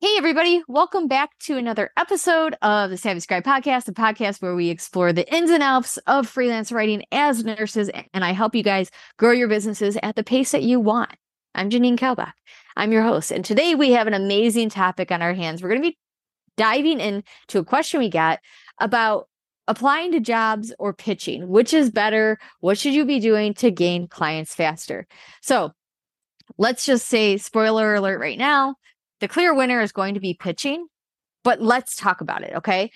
Hey, everybody. Welcome back to another episode of the Savvy Scribe podcast, a podcast where we explore the ins and outs of freelance writing as nurses, and I help you guys grow your businesses at the pace that you want. I'm Janine Kalbach. I'm your host. And today we have an amazing topic on our hands. We're going to be diving into a question we got about applying to jobs or pitching. Which is better? What should you be doing to gain clients faster? So let's just say, spoiler alert right now the clear winner is going to be pitching, but let's talk about it, okay?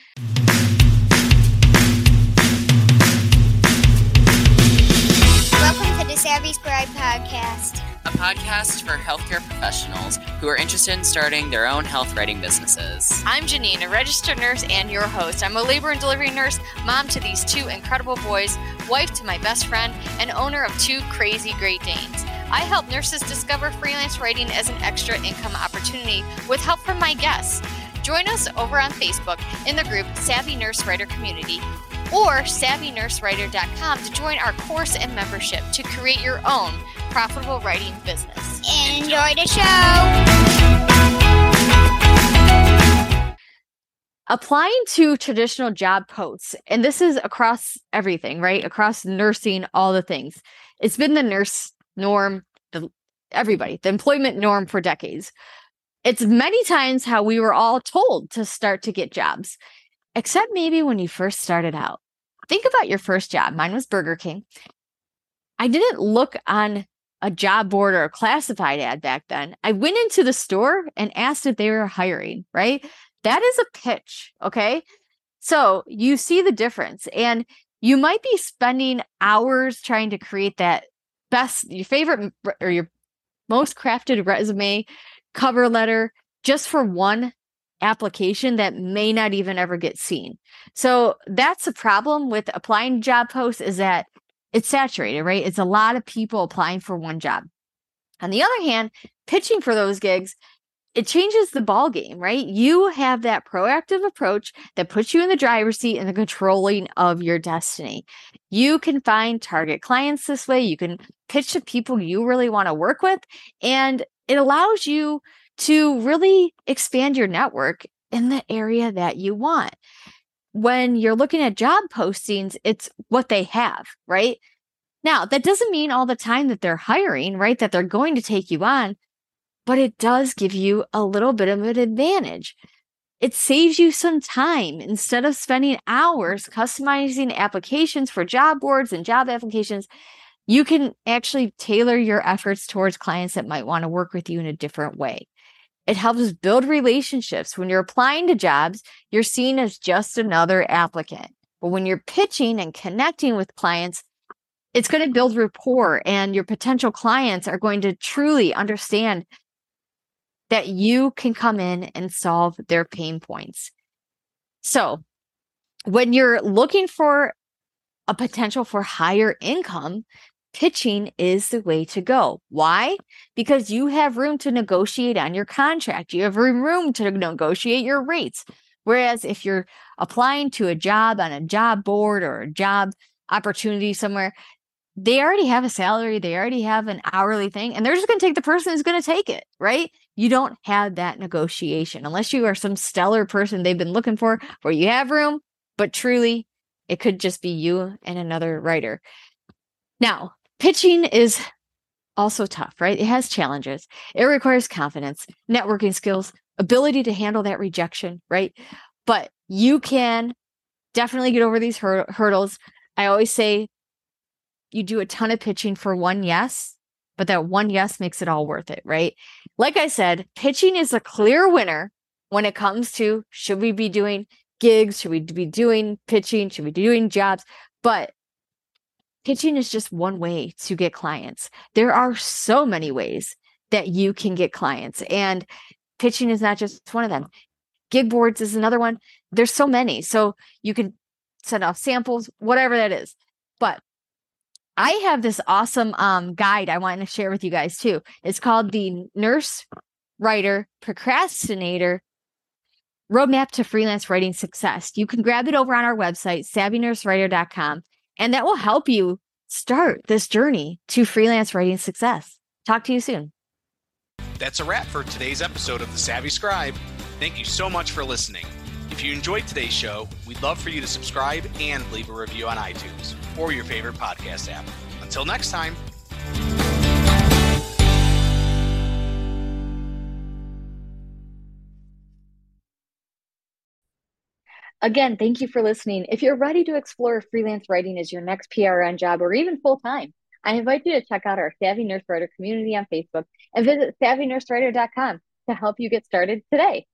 Welcome to the Savvy Scribe podcast, a podcast for healthcare professionals who are interested in starting their own health writing businesses. I'm Janine, a registered nurse and your host. I'm a labor and delivery nurse, mom to these two incredible boys, wife to my best friend, and owner of two crazy Great Danes. I help nurses discover freelance writing as an extra income opportunity with help from my guests. Join us over on Facebook in the group Savvy Nurse Writer Community or savvynursewriter.com to join our course and membership to create your own profitable writing business. Enjoy the show. Applying to traditional job posts, and this is across everything, right? Across nursing, all the things. It's been the nurse norm, the everybody, the employment norm for decades. It's many times how we were all told to start to get jobs, except maybe when you first started out. Think about your first job. Mine was Burger King. I didn't look on a job board or a classified ad back then. I went into the store and asked if they were hiring, right? That is a pitch. Okay. So you see the difference. And you might be spending hours trying to create that best, your favorite or your most crafted resume, cover letter, just for one application that may not even ever get seen. So that's the problem with applying job posts is that it's saturated, right? It's a lot of people applying for one job. On the other hand, pitching for those gigs, it changes the ball game, right? You have that proactive approach that puts you in the driver's seat and the controlling of your destiny. You can find target clients this way. You can pitch to people you really want to work with, and it allows you to really expand your network in the area that you want. When you're looking at job postings, it's what they have, right? Now, that doesn't mean all the time that they're hiring, right? That they're going to take you on, but it does give you a little bit of an advantage. It saves you some time instead of spending hours customizing applications for job boards and job applications. You can actually tailor your efforts towards clients that might want to work with you in a different way. It helps build relationships. When you're applying to jobs, you're seen as just another applicant. But when you're pitching and connecting with clients, it's going to build rapport, and your potential clients are going to truly understand that you can come in and solve their pain points. So, when you're looking for a potential for higher income, pitching is the way to go. Why? Because you have room to negotiate on your contract. You have room to negotiate your rates. Whereas if you're applying to a job on a job board or a job opportunity somewhere, they already have a salary, they already have an hourly thing, and they're just going to take the person who's going to take it, right? You don't have that negotiation unless you are some stellar person they've been looking for, where you have room, but truly it could just be you and another writer. Now, pitching is also tough, right? It has challenges. It requires confidence, networking skills, ability to handle that rejection, right? But you can definitely get over these hur- hurdles. I always say you do a ton of pitching for one yes, but that one yes makes it all worth it, right? Like I said, pitching is a clear winner when it comes to should we be doing gigs? Should we be doing pitching? Should we be doing jobs? But pitching is just one way to get clients. There are so many ways that you can get clients, and pitching is not just one of them. Gig boards is another one. There's so many. So you can send off samples, whatever that is. But I have this awesome um, guide I want to share with you guys too. It's called the Nurse Writer Procrastinator Roadmap to Freelance Writing Success. You can grab it over on our website, savvynursewriter.com, and that will help you start this journey to freelance writing success. Talk to you soon. That's a wrap for today's episode of The Savvy Scribe. Thank you so much for listening. If you enjoyed today's show, we'd love for you to subscribe and leave a review on iTunes or your favorite podcast app. Until next time. Again, thank you for listening. If you're ready to explore freelance writing as your next PRN job or even full time, I invite you to check out our Savvy Nurse Writer community on Facebook and visit savvynursewriter.com to help you get started today.